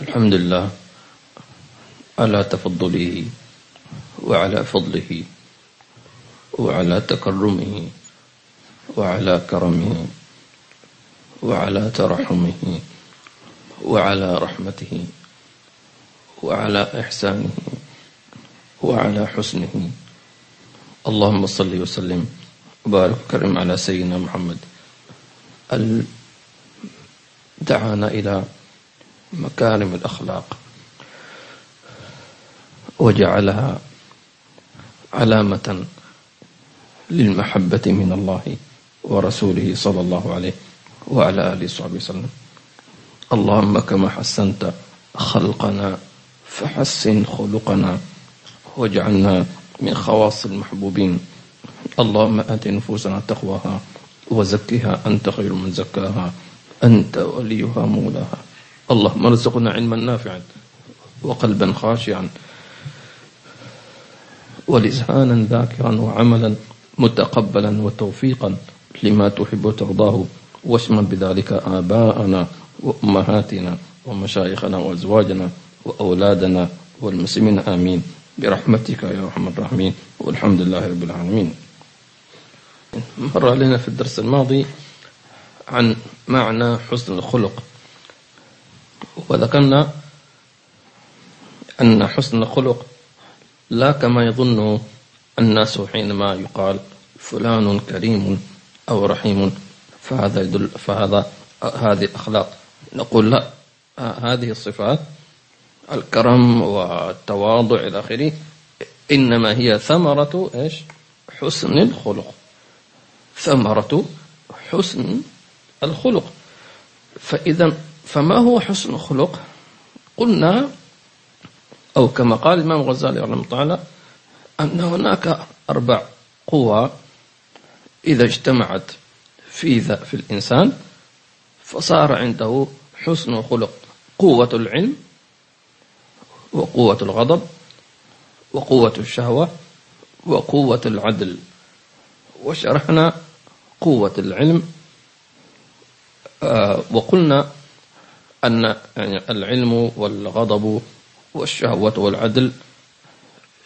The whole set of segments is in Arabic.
الحمد لله على تفضله وعلى فضله وعلى تكرمه وعلى كرمه وعلى ترحمه وعلى رحمته وعلى إحسانه وعلى حسنه. اللهم صل وسلم وبارك وكرم على سيدنا محمد دعانا إلى مكارم الأخلاق وجعلها علامة للمحبة من الله ورسوله صلى الله عليه وعلى آله وصحبه وسلم. اللهم كما حسنت خلقنا فحسن خلقنا واجعلنا من خواص المحبوبين. اللهم آت نفوسنا تقواها وزكها أنت خير من زكاها. أنت وليها مولاها. اللهم ارزقنا علما نافعا وقلبا خاشعا ولسانا ذاكرا وعملا متقبلا وتوفيقا لما تحب وترضاه. واشمل بذلك آباءنا وأمهاتنا ومشايخنا وأزواجنا وأولادنا والمسلمين. آمين. برحمتك يا أرحم الراحمين. والحمد لله رب العالمين. مر علينا في الدرس الماضي عن معنى حسن الخلق. وذكرنا أن حسن الخلق لا كما يظن الناس حينما يقال فلان كريم أو رحيم فهذا يدل فهذا هذه الأخلاق نقول لا هذه الصفات الكرم والتواضع إلى آخره إنما هي ثمرة إيش؟ حسن الخلق. ثمرة حسن الخلق. فإذا فما هو حسن الخلق؟ قلنا أو كما قال الإمام الغزالي رحمه الله أن هناك أربع قوى إذا اجتمعت في في الإنسان فصار عنده حسن خلق قوة العلم وقوة الغضب وقوة الشهوة وقوة العدل. وشرحنا قوة العلم وقلنا أن يعني العلم والغضب والشهوة والعدل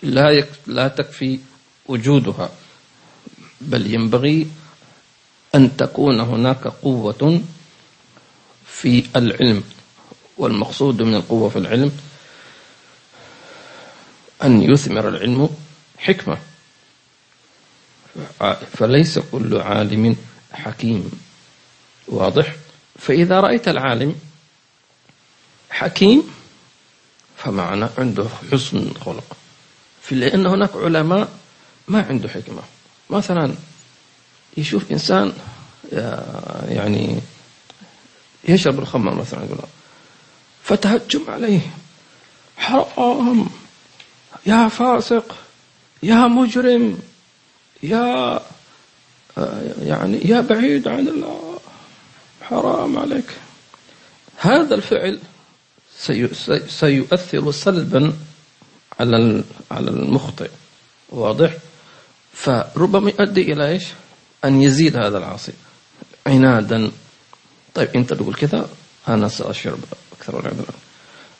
لا لا تكفي وجودها بل ينبغي أن تكون هناك قوة في العلم والمقصود من القوة في العلم أن يثمر العلم حكمة. فليس كل عالم حكيم. واضح؟ فإذا رأيت العالم حكيم فمعنى عنده حسن خلق لأن هناك علماء ما عنده حكمة. مثلا يشوف إنسان يعني يشرب الخمر مثلا يقول فتهجم عليه. حرام. يا فاسق يا مجرم يا يعني يا بعيد عن الله. حرام عليك. هذا الفعل سيؤثر سلبا على على المخطئ. واضح؟ فربما يؤدي إلى إيش؟ أن يزيد هذا العاصي. عنادا. طيب أنت تقول كذا أنا ساشرب أكثر العبادة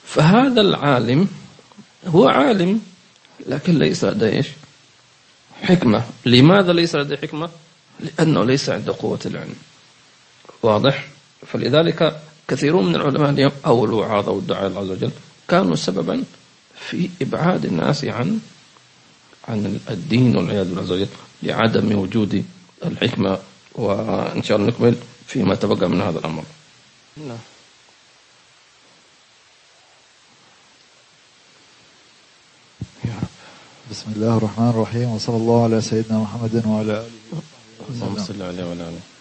فهذا العالم هو عالم لكن ليس لديه إيش؟ حكمة. لماذا ليس لديه حكمة؟ لأنه ليس عنده قوة العلم. واضح. فلذلك كثيرون من العلماء اليوم أو الوعاظ أو الدعاء الله عز وجل كانوا سببا في إبعاد الناس عن عن الدين والعياذ بالله عز وجل لعدم وجود الحكمة وإن شاء الله نكمل فيما تبقى من هذا الأمر. نعم. بسم الله الرحمن الرحيم وصلى الله على سيدنا محمد وعلى آله اللهم صل عليه وعلى آله.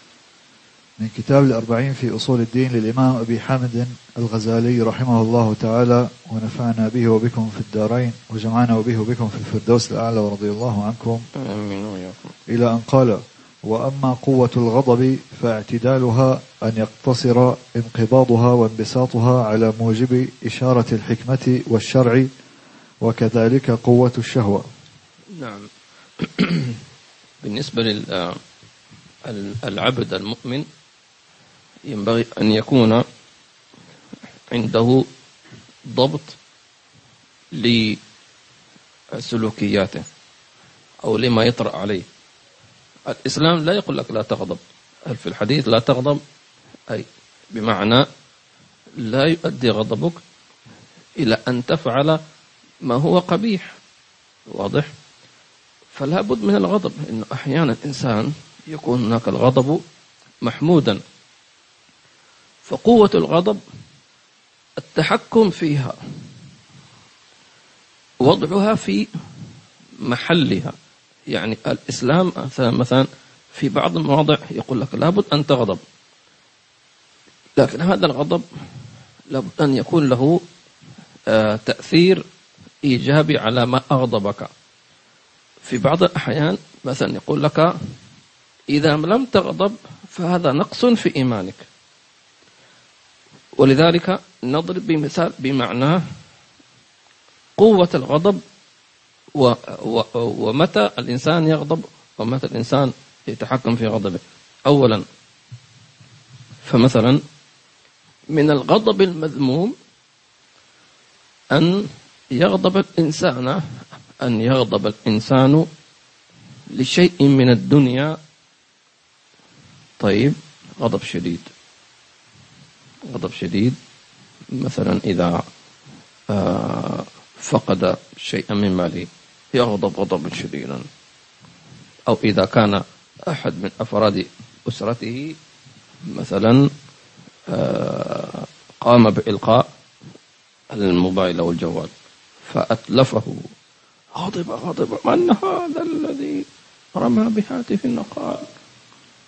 من كتاب الأربعين في أصول الدين للإمام أبي حامد الغزالي رحمه الله تعالى ونفعنا به وبكم في الدارين وجمعنا به وبكم في الفردوس الأعلى ورضي الله عنكم. وإياكم. إلى أن قال وأما قوة الغضب فاعتدالها أن يقتصر انقباضها وانبساطها على موجب إشارة الحكمة والشرع وكذلك قوة الشهوة. نعم. بالنسبة للعبد المؤمن ينبغي أن يكون عنده ضبط لسلوكياته أو لما يطرأ عليه. الإسلام لا يقول لك لا تغضب. في الحديث لا تغضب أي بمعنى لا يؤدي غضبك إلى أن تفعل ما هو قبيح واضح؟ فلا بد من الغضب. إنه أحيانا الإنسان يكون هناك الغضب محمودا. فقوة الغضب التحكم فيها وضعها في محلها. يعني الإسلام مثلا في بعض المواضع يقول لك لابد أن تغضب. لكن هذا الغضب لابد أن يكون له آه، تأثير إيجابي على ما أغضبك. في بعض الأحيان مثلا يقول لك إذا لم تغضب فهذا نقص في إيمانك. ولذلك نضرب بمثال بمعناه قوة الغضب ومتى الإنسان يغضب ومتى الإنسان يتحكم في غضبه. أولا فمثلا من الغضب المذموم أن يغضب الإنسان أن يغضب الإنسان لشيء من الدنيا. طيب غضب شديد. غضب شديد. مثلا إذا آه، فقد شيئا من ماله يغضب غضبا شديدا. أو إذا كان أحد من أفراد أسرته مثلا آه، قام بإلقاء الموبايل أو الجوال فأتلفه غضب غضب من هذا الذي رمى بهاتف النقال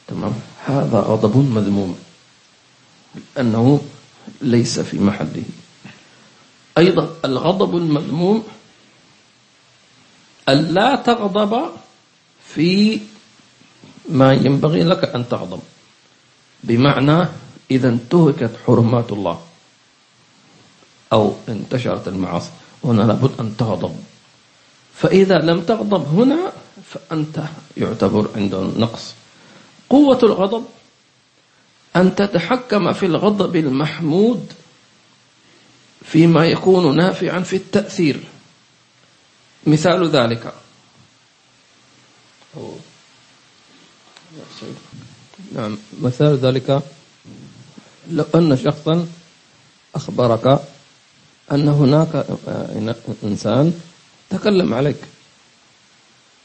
تمام؟ هذا غضب مذموم. لأنه ليس في محله. أيضا الغضب المذموم ألا تغضب في ما ينبغي لك أن تغضب. بمعنى إذا انتهكت حرمات الله أو انتشرت المعاصي هنا لابد أن تغضب. فإذا لم تغضب هنا فأنت يعتبر عنده نقص. قوة الغضب أن تتحكم في الغضب المحمود فيما يكون نافعا في التأثير. مثال ذلك. نعم مثال ذلك. لو أن شخصا أخبرك أن هناك إنسان تكلم عليك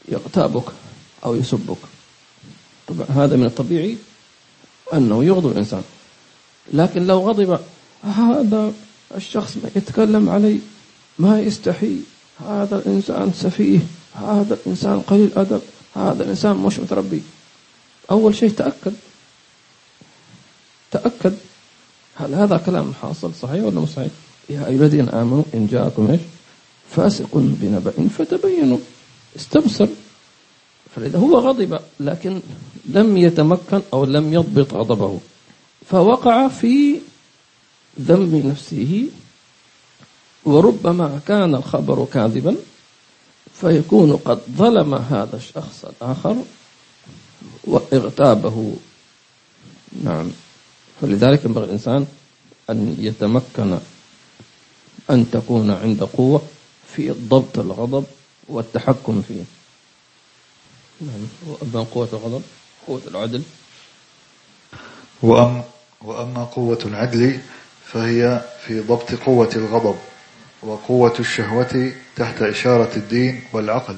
يغتابك أو يسبك. طبعا هذا من الطبيعي أنه يغضب الإنسان. لكن لو غضب هذا الشخص ما يتكلم علي ما يستحي. هذا الإنسان سفيه هذا الإنسان قليل أدب هذا الإنسان مش متربي. أول شيء تأكد. تأكد. هل هذا كلام حاصل صحيح ولا مش صحيح؟ يا أيها الذين آمنوا إن جاءكم إيش؟ فاسق بنبأ فتبينوا. استبصر. فإذا هو غضب لكن لم يتمكن أو لم يضبط غضبه فوقع في ذنب نفسه وربما كان الخبر كاذبا فيكون قد ظلم هذا الشخص الآخر واغتابه. نعم. فلذلك ينبغي الإنسان أن يتمكن أن تكون عند قوة في ضبط الغضب والتحكم فيه. نعم. قوة الغضب؟ قوة العدل. وأم وأما قوة العدل فهي في ضبط قوة الغضب وقوة الشهوة تحت إشارة الدين والعقل.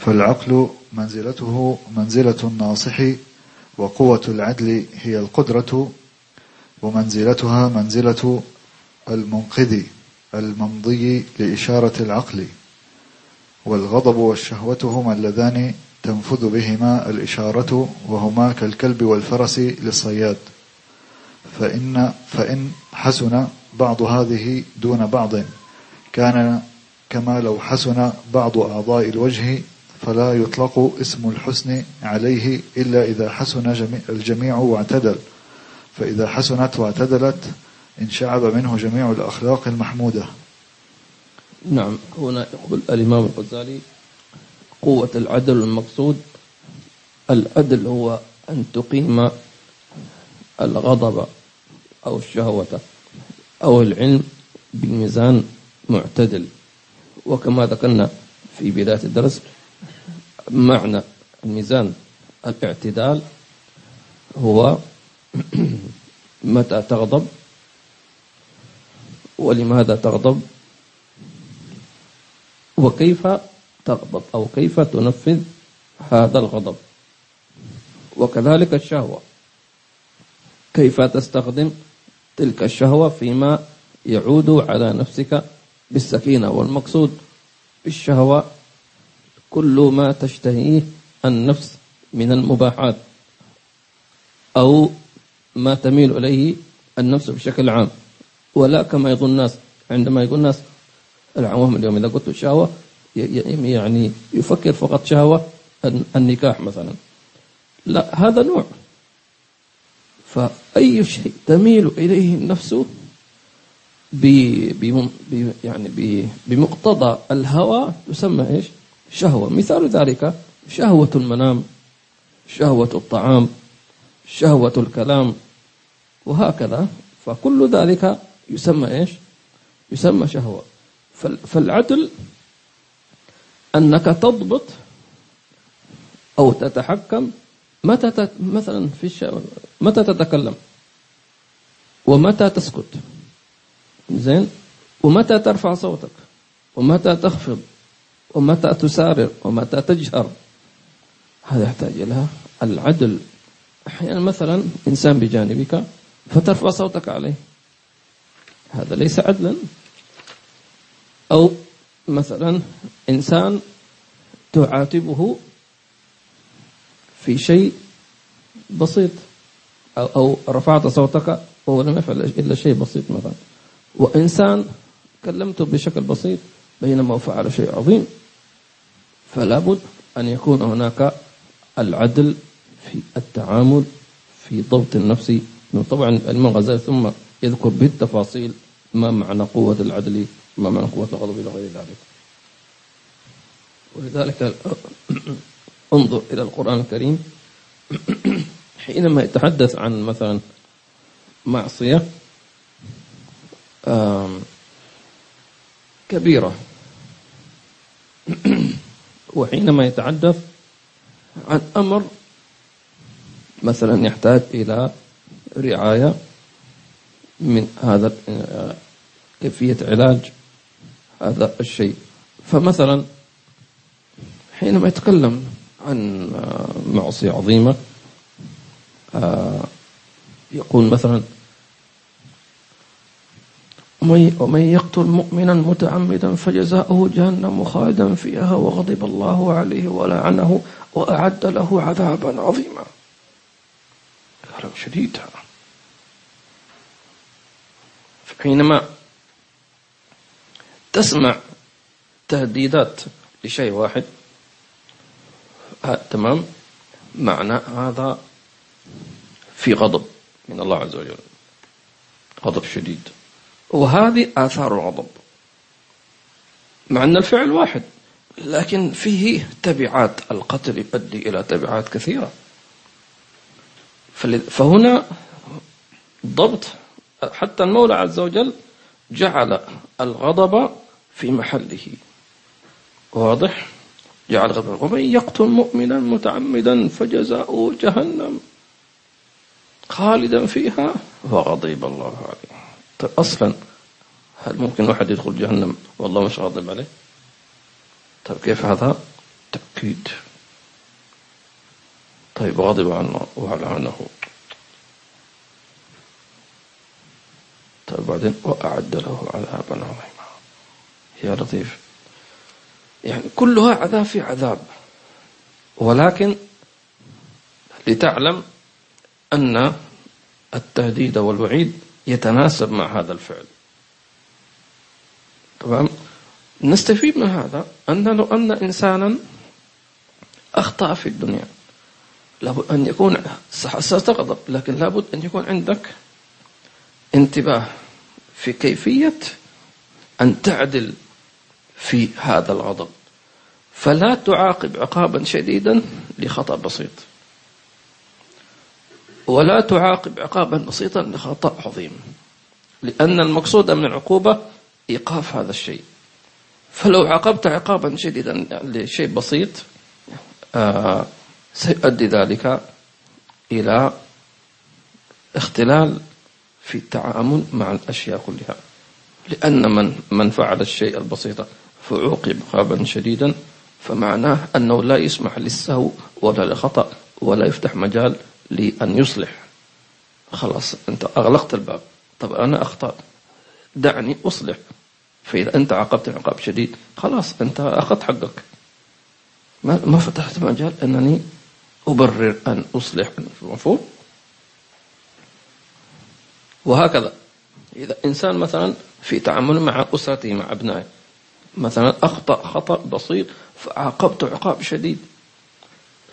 فالعقل منزلته منزلة الناصح وقوة العدل هي القدرة ومنزلتها منزلة المنقذ الممضي لإشارة العقل. والغضب والشهوة هما اللذان تنفذ بهما الإشارة وهما كالكلب والفرس للصياد. فإن, فإن حسن بعض هذه دون بعض. كان كما لو حسن بعض أعضاء الوجه فلا يطلق اسم الحسن عليه إلا إذا حسن الجميع واعتدل. فإذا حسنت واعتدلت انشعب منه جميع الأخلاق المحمودة. نعم هنا يقول الإمام الغزالي قوة العدل المقصود. العدل هو أن تقيم الغضب أو الشهوة أو العلم بميزان معتدل. وكما ذكرنا في بداية الدرس معنى الميزان الاعتدال هو متى تغضب ولماذا تغضب وكيف تغضب أو كيف تنفذ هذا الغضب؟ وكذلك الشهوة. كيف تستخدم تلك الشهوة فيما يعود على نفسك بالسكينة والمقصود؟ بالشهوة كل ما تشتهيه النفس من المباحات أو ما تميل إليه النفس بشكل عام. ولا كما يظن الناس عندما يقول الناس العوام اليوم إذا قلت الشهوة يعني يفكر فقط شهوة النكاح مثلا. لا هذا نوع. فأي شيء تميل إليه النفس ب يعني بمقتضى الهوى تسمى إيش؟ شهوة. مثال ذلك شهوة المنام شهوة الطعام شهوة الكلام وهكذا. فكل ذلك يسمى إيش؟ يسمى شهوة. فالعدل أنك تضبط أو تتحكم متى مثلا في الشهوة متى تتكلم ومتى تسكت. زين؟ ومتى ترفع صوتك؟ ومتى تخفض؟ ومتى تسارر ومتى تجهر؟ هذا يحتاج إلى العدل. أحيانا مثلا إنسان بجانبك فترفع صوتك عليه. هذا ليس عدلا. أو مثلا إنسان تعاتبه في شيء بسيط أو, أو رفعت صوتك وهو لم يفعل إلا شيء بسيط مثلا. وإنسان كلمته بشكل بسيط بينما فعل شيء عظيم. فلا بد أن يكون هناك العدل في التعامل في ضبط النفس. طبعا الغزالي ثم يذكر بالتفاصيل. ما معنى قوة العدل؟ ما معنى قوة الغضب إلى غير ذلك؟ ولذلك انظر إلى القرآن الكريم حينما يتحدث عن مثلا معصية كبيرة. وحينما يتحدث عن أمر مثلا يحتاج إلى رعاية من هذا كيفية علاج هذا الشيء. فمثلا حينما يتكلم عن معصية عظيمة يقول مثلا ومن يقتل مؤمنا متعمدا فجزاؤه جهنم خالدا فيها وغضب الله عليه ولعنه وأعد له عذابا عظيما. كلام شديد. هذا حينما تسمع تهديدات لشيء واحد تمام معنى هذا في غضب من الله عز وجل غضب شديد. وهذه آثار الغضب مع أن الفعل واحد لكن فيه تبعات القتل يؤدي إلى تبعات كثيرة. فهنا ضبط حتى المولى عز وجل جعل الغضب في محله. واضح؟ جعل غضب ومن يقتل مؤمنا متعمدا فجزاؤه جهنم. خالدا فيها وغضب الله عليه. طيب أصلا هل ممكن واحد يدخل جهنم؟ والله مش غاضب عليه. طيب كيف هذا؟ تأكيد. طيب غضب عنه ولعنه طيب بعدين وأعد له عذابا عظيما. يا لطيف. يعني كلها عذاب في عذاب. ولكن لتعلم أن التهديد والوعيد يتناسب مع هذا الفعل. تمام نستفيد من هذا أن لو أن إنسانا أخطأ في الدنيا لابد أن يكون ستغضب لكن لابد أن يكون عندك انتباه في كيفية أن تعدل في هذا الغضب فلا تعاقب عقابا شديدا لخطأ بسيط. ولا تعاقب عقابا بسيطا لخطأ عظيم. لأن المقصود من العقوبة إيقاف هذا الشيء. فلو عاقبت عقابا شديدا لشيء بسيط آه سيؤدي ذلك إلى اختلال في التعامل مع الأشياء كلها. لأن من من فعل الشيء البسيط فعوقب عقابا شديدا فمعناه أنه لا يسمح للسهو ولا للخطأ ولا يفتح مجال لأن يصلح. خلاص أنت أغلقت الباب. طب أنا أخطأت. دعني أصلح. فإذا أنت عاقبت عقاب شديد خلاص أنت أخذت حقك. ما فتحت مجال أنني أبرر أن أصلح. مفهوم؟ وهكذا. إذا إنسان مثلا في تعامله مع أسرته مع أبنائه مثلا أخطأ خطأ بسيط فعاقبته عقاب شديد.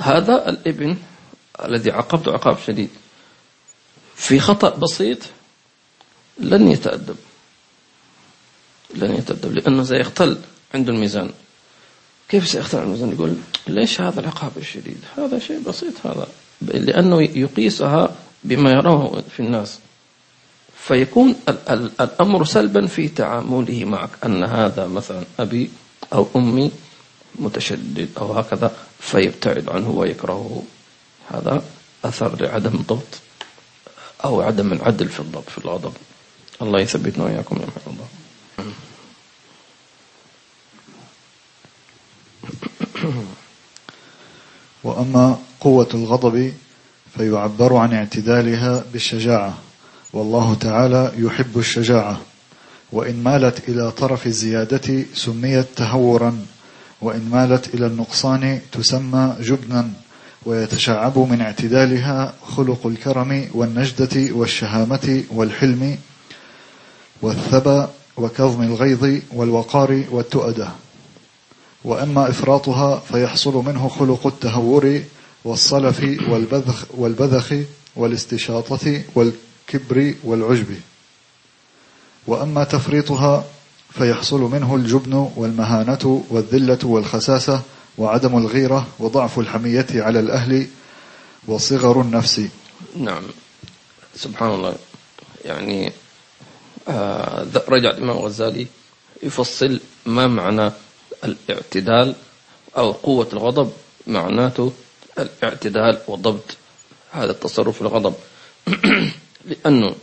هذا الابن الذي عاقبته عقاب شديد في خطأ بسيط لن يتأدب. لن يتأدب لأنه سيختل عنده الميزان. كيف سيختل الميزان؟ يقول ليش هذا العقاب الشديد؟ هذا شيء بسيط هذا لأنه يقيسها بما يراه في الناس. فيكون الأمر سلبا في تعامله معك. أن هذا مثلا أبي أو أمي متشدد أو هكذا فيبتعد عنه ويكرهه. هذا أثر لعدم الضبط أو عدم العدل في الضبط في الغضب. الله يثبتنا وإياكم يا الله وأما قوة الغضب فيعبر عن اعتدالها بالشجاعة. والله تعالى يحب الشجاعة. وإن مالت إلى طرف الزيادة سميت تهورا. وإن مالت إلى النقصان تسمى جبنا. ويتشعب من اعتدالها خلق الكرم والنجدة والشهامة والحلم والثبى وكظم الغيظ والوقار والتؤدة وأما إفراطها فيحصل منه خلق التهور والصلف والبذخ, والبذخ والاستشاطة والكبر والعجب. وأما تفريطها فيحصل منه الجبن والمهانة والذلة والخساسة وعدم الغيرة وضعف الحمية على الأهل وصغر النفس. نعم. سبحان الله. يعني آه رجع الإمام الغزالي يفصل ما معنى الاعتدال أو قوة الغضب معناته الاعتدال وضبط هذا التصرف الغضب لأنه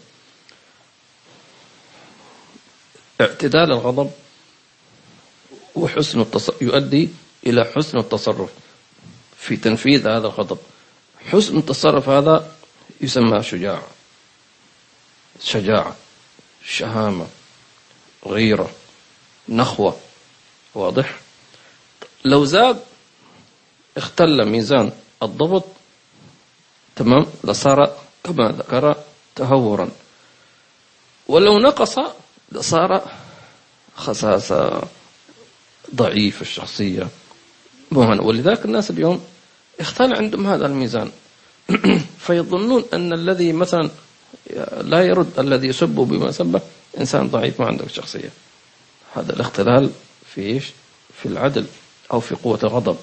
اعتدال الغضب وحسن التصرف يؤدي إلى حسن التصرف في تنفيذ هذا الغضب. حسن التصرف هذا يسمى شجاع شجاعة شهامة غيرة نخوة واضح؟ لو زاد اختل ميزان الضبط تمام؟ لصار كما ذكر تهورا. ولو نقص لصار خساسة ضعيف الشخصية. مهن. ولذلك الناس اليوم اختل عندهم هذا الميزان. فيظنون أن الذي مثلا لا يرد الذي يسبه بما سبه إنسان ضعيف ما عنده شخصية. هذا الاختلال في إيش؟ في العدل أو في قوة الغضب.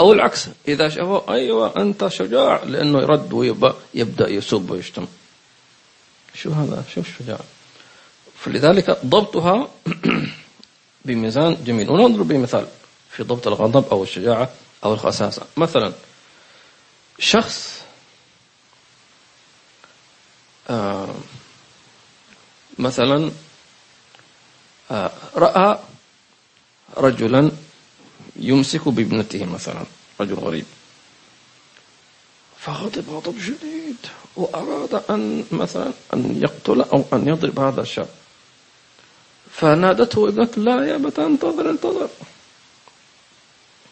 أو العكس إذا شافوا أيوة أنت شجاع لأنه يرد ويبدأ يسب ويشتم. شو هذا؟ شو الشجاع؟ فلذلك ضبطها بميزان جميل. ونضرب بمثال في ضبط الغضب أو الشجاعة أو الخساسة. مثلا شخص آه مثلا آه رأى رجلا يمسك بابنته مثلا رجل غريب. فغضب غضب شديد وأراد أن مثلا أن يقتل أو أن يضرب هذا الشاب. فنادته ابنته لا يا متى انتظر انتظر.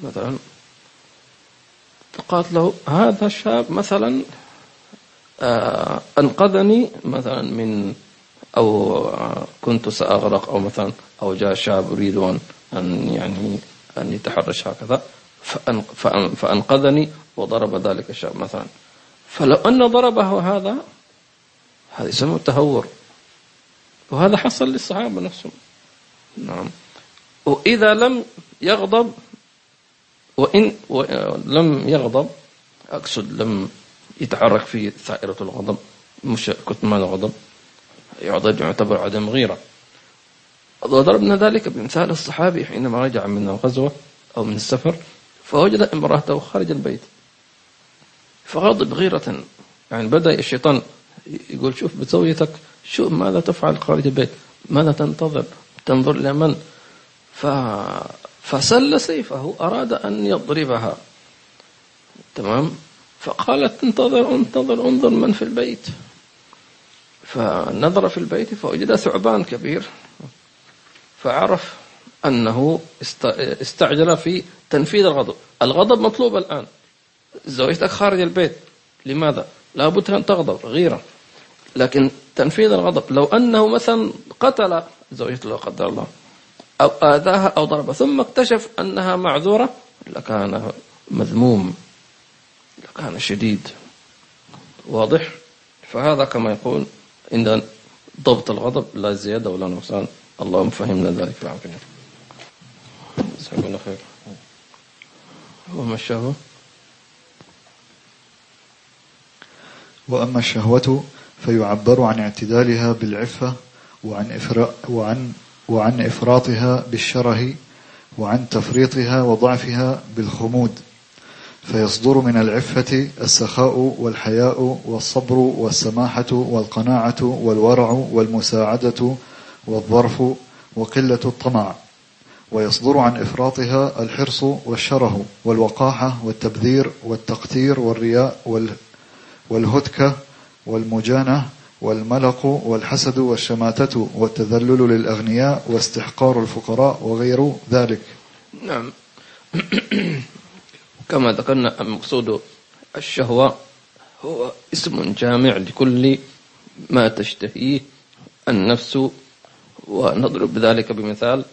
مثلا فقالت له هذا الشاب مثلا آه أنقذني مثلا من أو كنت سأغرق أو مثلا أو جاء شاب يريد أن يعني أن يتحرش هكذا فأنقذني وضرب ذلك الشاب مثلا. فلو أن ضربه هذا هذا يسمى التهور وهذا حصل للصحابة نفسهم. نعم. وإذا لم يغضب وإن لم يغضب أقصد لم يتحرك في ثائرة الغضب مش كتمان الغضب يعتبر عدم غيرة. وضربنا ذلك بمثال الصحابي حينما رجع من الغزوة أو من السفر فوجد امرأته خارج البيت. فغضب غيرة يعني بدأ الشيطان يقول شوف بزوجتك شوف ماذا تفعل خارج البيت ماذا تنتظر تنظر لمن ف... فسل سيفه أراد أن يضربها. تمام؟ فقالت انتظر انتظر انظر من في البيت. فنظر في البيت فوجد ثعبان كبير. فعرف أنه استعجل في تنفيذ الغضب. الغضب مطلوب الآن. زوجتك خارج البيت. لماذا؟ لابد أن تغضب غيرة لكن تنفيذ الغضب لو أنه مثلا قتل زوجته لا قدر الله أو آذاها أو ضربها ثم اكتشف أنها معذورة لكان مذموم لكان شديد. واضح؟ فهذا كما يقول عند ضبط الغضب لا زيادة ولا نقصان. اللهم فهمنا ذلك العافية جزاكم خير. وما الشهوة؟ وأما الشهوة فيعبر عن اعتدالها بالعفة وعن وعن وعن إفراطها بالشره وعن تفريطها وضعفها بالخمود. فيصدر من العفة السخاء والحياء والصبر والسماحة والقناعة والورع والمساعدة والظرف وقلة الطمع ويصدر عن إفراطها الحرص والشره والوقاحة والتبذير والتقتير والرياء والهتكة والمجانة والملق والحسد والشماتة والتذلل للأغنياء واستحقار الفقراء وغير ذلك. نعم. كما ذكرنا المقصود الشهوة هو اسم جامع لكل ما تشتهيه النفس ونضرب ذلك بمثال.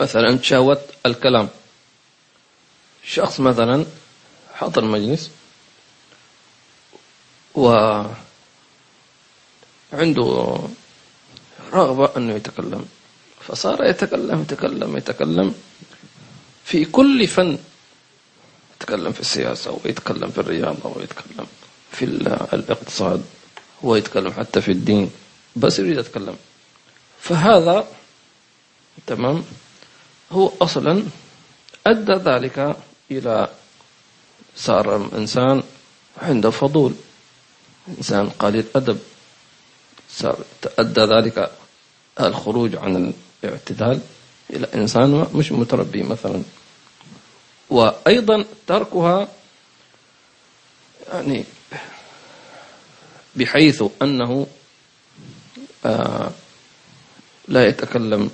مثلا شهوة الكلام. شخص مثلا حضر مجلس وعنده رغبة أنه يتكلم. فصار يتكلم يتكلم يتكلم. في كل فن يتكلم في السياسة ويتكلم في الرياضة ويتكلم في الاقتصاد ويتكلم حتى في الدين. بس يريد يتكلم. فهذا تمام هو أصلا أدى ذلك إلى صار إنسان عنده فضول. إنسان قليل أدب. صار تأدى ذلك الخروج عن الاعتدال إلى إنسان مش متربي مثلا. وأيضا تركها يعني بحيث أنه لا يتكلم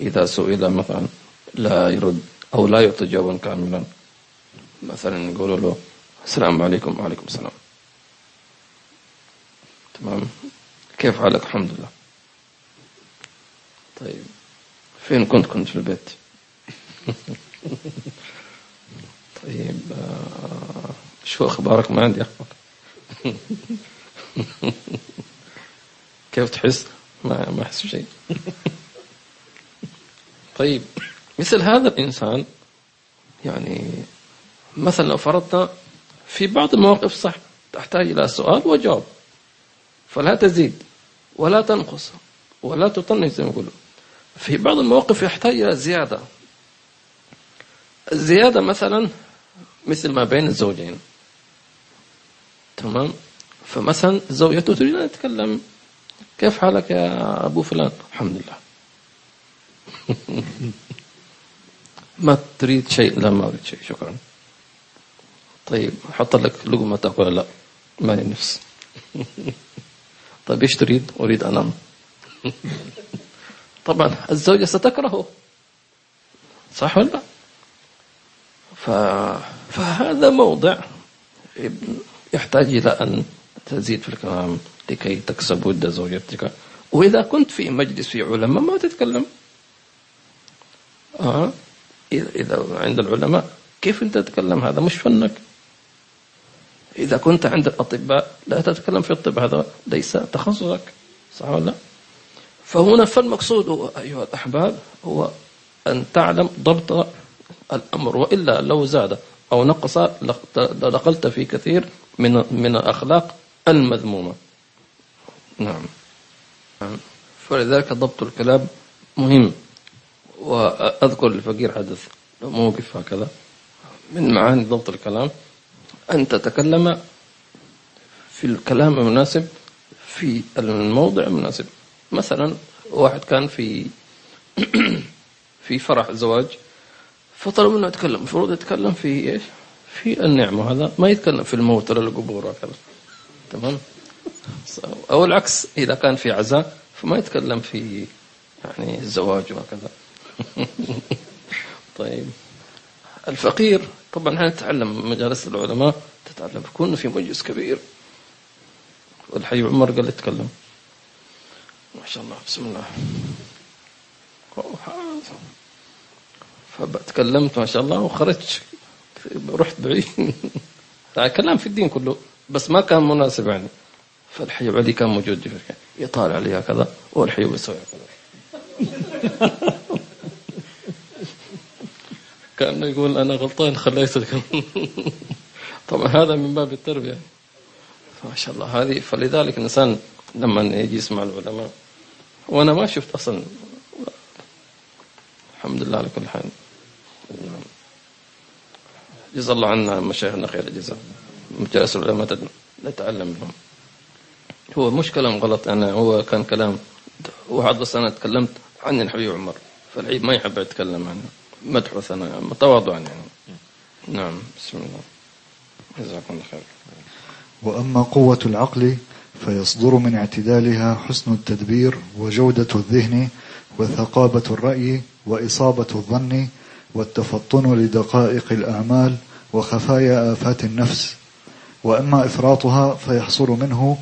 إذا سئل مثلا لا يرد أو لا يعطي جوابا كاملا. مثلا يقولوا له السلام عليكم وعليكم السلام. تمام؟ كيف حالك؟ الحمد لله. طيب. فين كنت؟ كنت في البيت. طيب آه شو أخبارك؟ ما عندي أخبار. كيف تحس؟ ما ما أحس بشيء. طيب مثل هذا الإنسان يعني مثلا لو فرضنا في بعض المواقف صح تحتاج إلى سؤال وجواب. فلا تزيد ولا تنقص ولا تطنش زي ما يقولوا في بعض المواقف يحتاج إلى زيادة. الزيادة مثلا مثل ما بين الزوجين. تمام؟ فمثلا زوجته تريد أن تتكلم. كيف حالك يا أبو فلان؟ الحمد لله. ما تريد شيء؟ لا ما أريد شيء شكرا. طيب حط لك لقمة تأكل؟ لا ما نفس. طيب إيش تريد؟ أريد أنام. طبعا الزوجة ستكرهه صح ولا؟ لا ف... فهذا موضع يحتاج إلى أن تزيد في الكلام. لكي تكسب ود زوجتك وإذا كنت في مجلس في علماء ما تتكلم. آه إذا عند العلماء كيف أنت تتكلم؟ هذا مش فنك. إذا كنت عند الأطباء لا تتكلم في الطب هذا ليس تخصصك. صح ولا لا؟ فهنا فالمقصود أيها الأحباب هو أن تعلم ضبط الأمر. وإلا لو زاد أو نقص لدخلت في كثير من من الأخلاق المذمومة. نعم. نعم. فلذلك ضبط الكلام مهم. وأذكر الفقير حدث موقف هكذا. من معاني ضبط الكلام. أن تتكلم في الكلام المناسب في الموضع المناسب. مثلا واحد كان في في فرح زواج فطلب منه يتكلم. المفروض يتكلم في إيش؟ في النعمة هذا ما يتكلم في الموت ولا القبور هكذا تمام؟ أو العكس إذا كان في عزاء فما يتكلم في يعني الزواج وهكذا. طيب. الفقير طبعا إحنا نتعلم مجالس العلماء تتعلم كنا في مجلس كبير. والحي عمر قال يتكلم ما شاء الله بسم الله. فتكلمت ما شاء الله وخرجت. رحت بعيد. كلام في الدين كله بس ما كان مناسب يعني. فالحي علي كان موجود يطالع عليها كذا والحي يسوي كأنه يقول أنا غلطان خليتك طبعا هذا من باب التربية. ما شاء الله هذه فلذلك الإنسان لما يجي يسمع العلماء وأنا ما شفت أصلا. الحمد لله على كل حال. جزا الله عنا مشايخنا خير الجزاء مجالس العلماء نتعلم منهم. هو مش كلام غلط. أنا هو كان كلام واحد بس أنا تكلمت عن الحبيب عمر فالعيب ما يحب يتكلم عنه مدح وثناء تواضعا يعني. نعم بسم الله. جزاكم الله خير. وأما قوة العقل فيصدر من اعتدالها حسن التدبير وجودة الذهن وثقابة الرأي وإصابة الظن والتفطن لدقائق الأعمال وخفايا آفات النفس. وأما إفراطها فيحصل منه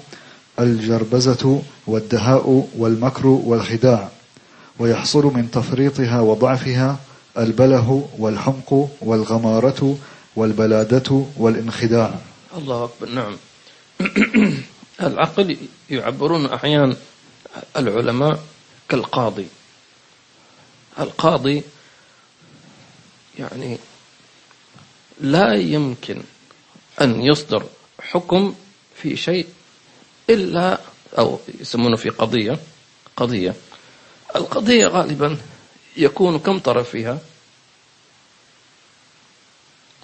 الجربزة والدهاء والمكر والخداع ويحصل من تفريطها وضعفها البله والحمق والغمارة والبلادة والانخداع. الله أكبر نعم. العقل يعبرون أحيانا العلماء كالقاضي. القاضي يعني لا يمكن أن يصدر حكم في شيء إلا أو يسمونه في قضية قضية. القضية غالبا يكون كم طرف فيها؟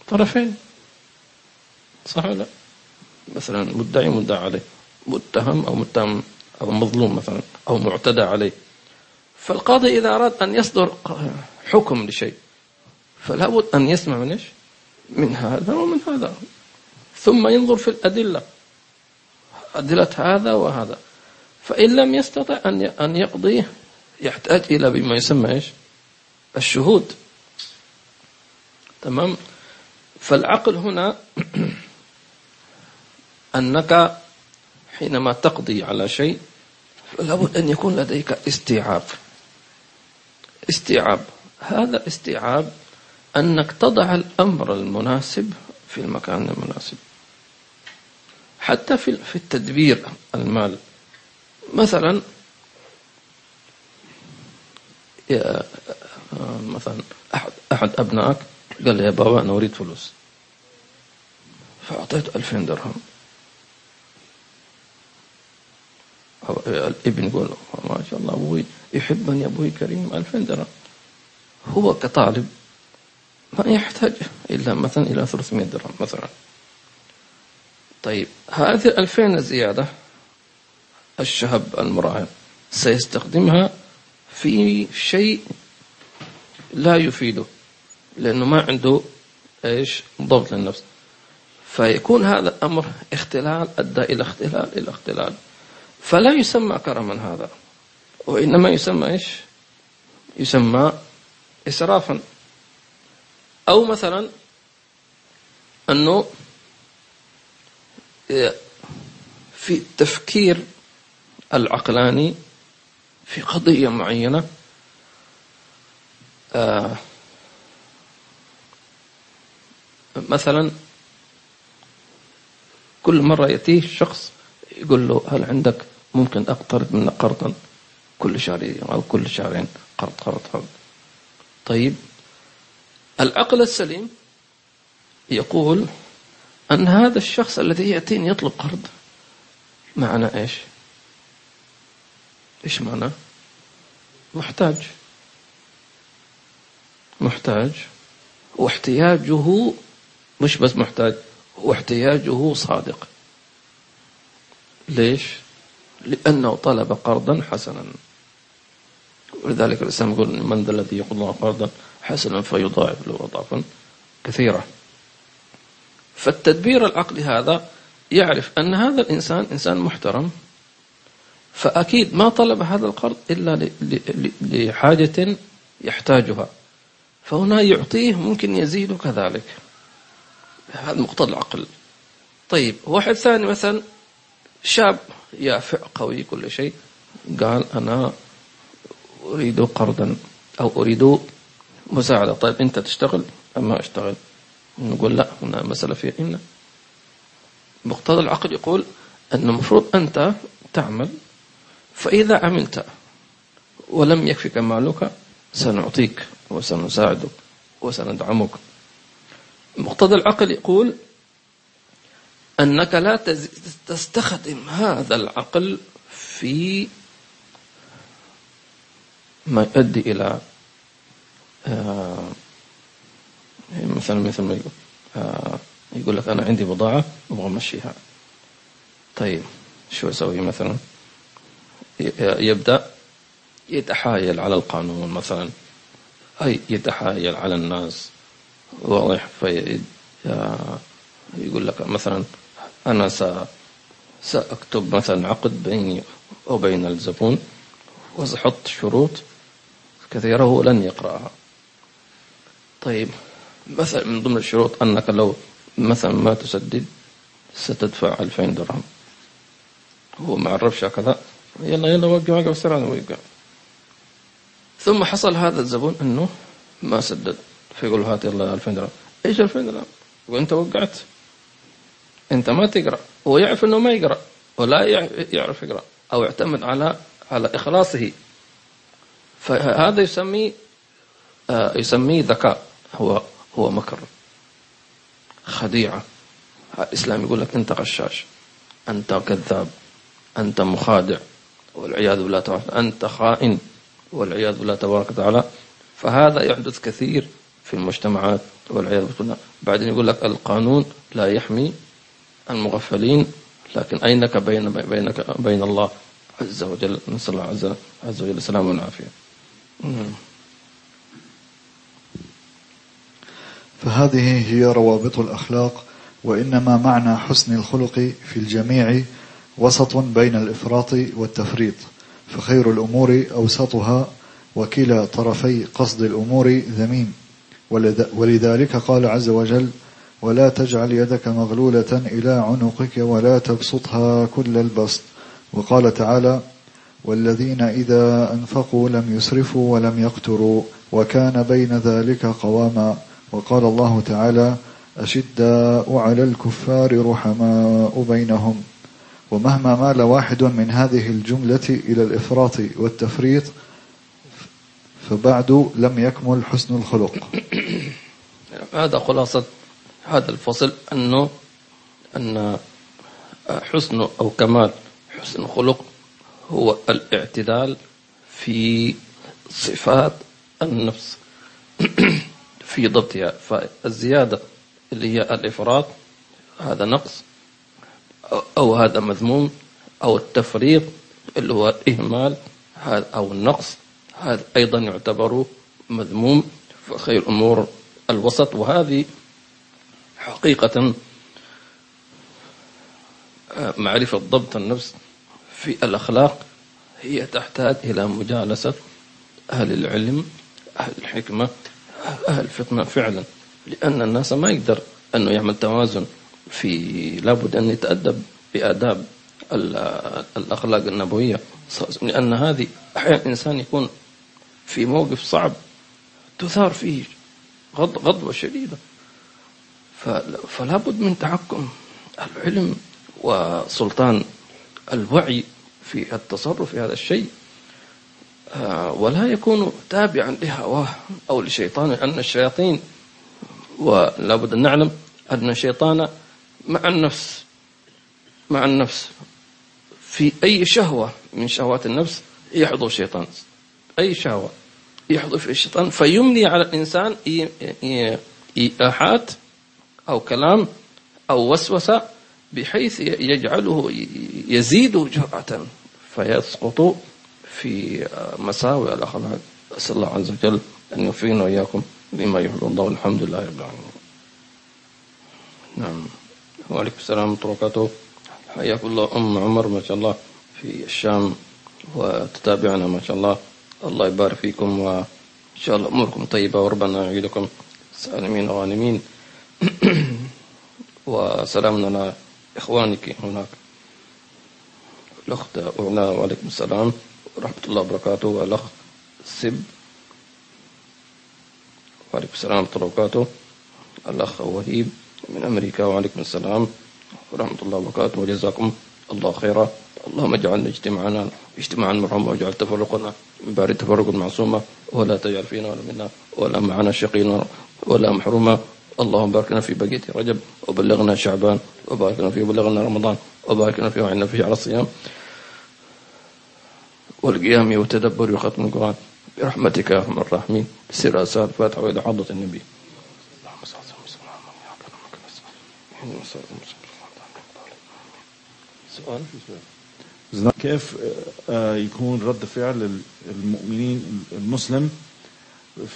طرفين. صح ولا مثلا مدعي مدعى عليه متهم أو متهم أو مظلوم مثلا أو معتدى عليه. فالقاضي إذا أراد أن يصدر حكم لشيء فلا بد أن يسمع من إيش؟ من هذا ومن هذا. ثم ينظر في الأدلة. أدلة هذا وهذا. فإن لم يستطع أن أن يقضي يحتاج إلى بما يسمى إيش؟ الشهود. تمام؟ فالعقل هنا أنك حينما تقضي على شيء لابد أن يكون لديك استيعاب. استيعاب. هذا استيعاب أنك تضع الأمر المناسب في المكان المناسب. حتى في في التدبير المال. مثلا يا مثلا أحد أحد أبنائك قال لي يا بابا أنا أريد فلوس. فأعطيته ألفين درهم. الإبن يقول ما شاء الله أبوي يحبني أبوي كريم ألفين درهم. هو كطالب ما يحتاج إلا مثلا إلى 300 درهم مثلا. طيب هذه الألفين الزيادة الشهب المراهن سيستخدمها في شيء لا يفيده لأنه ما عنده إيش؟ ضبط للنفس. فيكون هذا الأمر اختلال أدى إلى اختلال إلى اختلال. فلا يسمى كرما هذا وإنما يسمى إيش؟ يسمى إسرافا. أو مثلا أنه في التفكير العقلاني في قضية معينة آه مثلا كل مرة يأتيه شخص يقول له هل عندك ممكن أقترض منك قرضا؟ كل شهر أو كل شهرين قرض قرض قرض. طيب العقل السليم يقول أن هذا الشخص الذي يأتيني يطلب قرض معنى إيش؟ إيش معنى؟ محتاج. محتاج. واحتياجه مش بس محتاج واحتياجه صادق. ليش؟ لأنه طلب قرضا حسنا. ولذلك الإسلام يقول من ذا الذي يقول الله قرضا حسنا فيضاعف له أضعافا كثيرة. فالتدبير العقلي هذا يعرف أن هذا الإنسان إنسان محترم فأكيد ما طلب هذا القرض إلا لحاجة يحتاجها فهنا يعطيه ممكن يزيد كذلك. هذا مقتضى العقل. طيب واحد ثاني مثلا شاب يافع قوي كل شيء قال أنا أريد قرضا أو أريد مساعدة. طيب أنت تشتغل أم ما أشتغل؟ نقول لا هنا مسألة في إن مقتضى العقل يقول أن المفروض أنت تعمل فإذا عملت ولم يكفك مالك سنعطيك وسنساعدك وسندعمك. مقتضى العقل يقول أنك لا تستخدم هذا العقل في ما يؤدي إلى آه، مثلا مثل ما يقول آه، يقول لك أنا عندي بضاعة أبغى أمشيها. طيب شو أسوي مثلا؟ يبدأ يتحايل على القانون مثلا. أي يتحايل على الناس. واضح؟ في يقول لك مثلا أنا سأكتب مثلا عقد بيني وبين الزبون وسأحط شروط كثيرة هو لن يقرأها. طيب مثلا من ضمن الشروط أنك لو مثلا ما تسدد ستدفع 2000 درهم. هو ما عرفش كذا يلا يلا وقع وقع بسرعة وقع ثم حصل هذا الزبون أنه ما سدد. فيقول هات يلا 2000 درهم. إيش 2000 درهم؟ وانت وقعت. أنت ما تقرأ. هو يعرف أنه ما يقرأ. ولا يعرف يقرأ. أو يعتمد على على إخلاصه. فهذا يسميه آه، يسميه ذكاء. هو هو مكر. خديعة. الإسلام يقول لك أنت غشاش. أنت كذاب. أنت مخادع. والعياذ بالله تعالى. أنت خائن. والعياذ بالله تبارك وتعالى. فهذا يحدث كثير في المجتمعات والعياذ بالله. بعدين يقول لك القانون لا يحمي المغفلين. لكن أينك بين بينك بين الله عز وجل؟ نسأل الله عز, وجل السلامة والعافية. فهذه هي روابط الأخلاق وإنما معنى حسن الخلق في الجميع وسط بين الإفراط والتفريط فخير الأمور أوسطها وكلا طرفي قصد الأمور ذميم. ولذلك قال عز وجل ولا تجعل يدك مغلولة إلى عنقك ولا تبسطها كل البسط وقال تعالى والذين إذا أنفقوا لم يسرفوا ولم يقتروا وكان بين ذلك قواما وقال الله تعالى أشداء على الكفار رحماء بينهم. ومهما مال واحد من هذه الجملة إلى الإفراط والتفريط فبعد لم يكمل حسن الخلق. هذا خلاصة هذا الفصل أنه أن حسن أو كمال حسن الخلق هو الاعتدال في صفات النفس. في ضبطها. فالزيادة اللي هي الإفراط هذا نقص أو هذا مذموم أو التفريط اللي هو الإهمال أو النقص هذا أيضا يعتبر مذموم فخير الأمور الوسط. وهذه حقيقة معرفة ضبط النفس في الأخلاق هي تحتاج إلى مجالسة أهل العلم أهل الحكمة أهل الفطنة فعلا. لأن الناس ما يقدر أنه يعمل توازن في لابد أن يتأدب بآداب الأخلاق النبوية. لأن هذه أحيانا الإنسان يكون في موقف صعب تثار فيه غضبة شديدة. فلا بد من تحكم العلم وسلطان الوعي في التصرف في هذا الشيء. ولا يكون تابعا لهواه أو لشيطانه أن الشياطين ولا بد أن نعلم أن الشيطان مع النفس مع النفس. في أي شهوة من شهوات النفس يحضر الشيطان أي شهوة يحضر في الشيطان. فيملي على الإنسان إيحاءات أو كلام أو وسوسة بحيث يجعله يزيد جرأة فيسقط في مساوئ الأخلاق أسأل الله عز وجل أن يوفقنا وإياكم بما يحب الله والحمد لله رب العالمين. نعم. وعليكم السلام ورحمة الله وبركاته. حياكم الله. أم عمر ما شاء الله في الشام وتتابعنا ما شاء الله. الله يبارك فيكم وإن شاء الله أموركم طيبة وربنا يعيدكم. سالمين غانمين وسلام على إخوانك هناك. الأخت أعلى وعليكم السلام. ورحمة الله وبركاته. والأخ سب وعليكم السلام ورحمة الله وبركاته. الأخ وهيب من أمريكا. وعليكم السلام ورحمة الله وبركاته. وجزاكم الله خيرا. اللهم اجعلنا اجتماعنا اجتماعا مرحوما واجعل تفرقنا من بار التفرق المعصومة ولا تجعل فينا ولا منا ولا معنا شقينا ولا محروما. اللهم باركنا في بقية رجب وبلغنا شعبان وباركنا فيه وبلغنا رمضان وباركنا فيه وعنا فيه على الصيام. والقيام والتدبر وختم القرآن. برحمتك يا أرحم الراحمين. سر اسال الفاتحه وإلى حضرة النبي. اللهم صل سؤال؟ كيف يكون رد فعل المؤمنين المسلم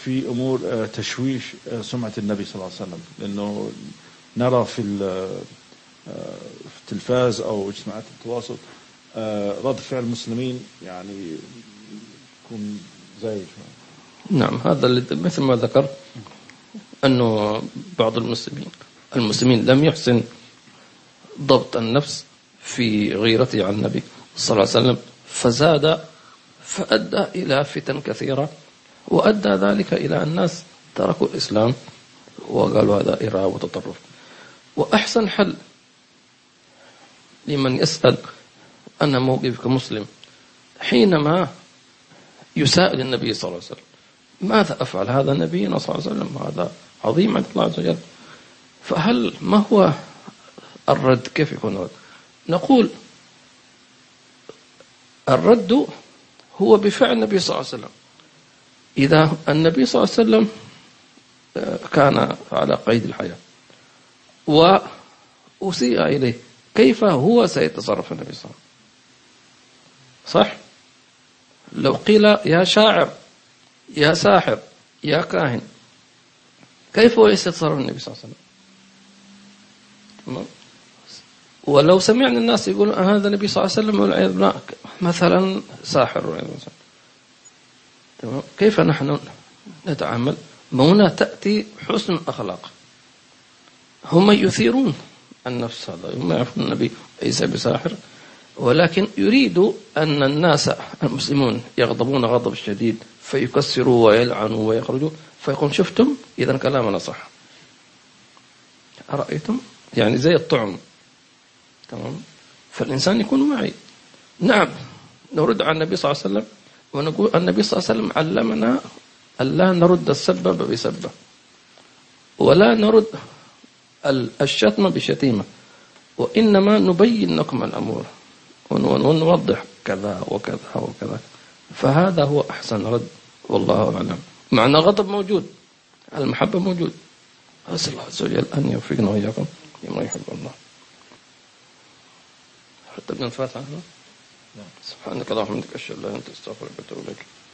في أمور تشويش سمعة النبي صلى الله عليه وسلم؟ لأنه نرى في التلفاز أو اجتماعات التواصل رد فعل المسلمين يعني يكون زايد نعم هذا اللي مثل ما ذكرت أنه بعض المسلمين المسلمين لم يحسن ضبط النفس في غيرته على النبي صلى الله عليه وسلم فزاد فأدى إلى فتن كثيرة وأدى ذلك إلى الناس تركوا الإسلام وقالوا هذا إرهاب وتطرف. وأحسن حل لمن يسأل أن موقفك مسلم. حينما يسائل النبي صلى الله عليه وسلم ماذا أفعل هذا نبينا صلى الله عليه وسلم؟ هذا عظيم عند الله عز وجل. فهل ما هو الرد؟ كيف يكون الرد؟ نقول الرد هو بفعل النبي صلى الله عليه وسلم. إذا النبي صلى الله عليه وسلم آه، كان على قيد الحياة وأسيء إليه كيف هو سيتصرف النبي صلى الله عليه وسلم؟ صح؟ لو قيل يا شاعر يا ساحر يا كاهن كيف يتصرف النبي صلى الله عليه وسلم؟ ولو سمعنا الناس يقولون هذا النبي صلى الله عليه وسلم والعياذ بالله مثلا ساحر كيف نحن نتعامل؟ هنا تأتي حسن الأخلاق. هم يثيرون النفس هذا هم يعرفون النبي ليس بساحر. ولكن يريد أن الناس المسلمون يغضبون غضب شديد فيكسروا ويلعنوا ويخرجوا فيقول شفتم؟ إذا كلامنا صح. أرأيتم؟ يعني زي الطعم تمام؟ فالإنسان يكون معي. نعم نرد على النبي صلى الله عليه وسلم ونقول النبي صلى الله عليه وسلم علمنا ألا نرد السبب بسبه ولا نرد الشتم بشتيمة وإنما نبين لكم الأمور. ونوضح كذا وكذا وكذا. فهذا هو أحسن رد والله أعلم. معنى غضب موجود المحبة موجود. أسأل الله عز وجل أن يوفقنا وإياكم لما يحب الله. حتى ابن الفاتحة نعم. سبحانك اللهم وبحمدك أشهد أن لا إله إلا أنت أستغفرك وأتوب إليك.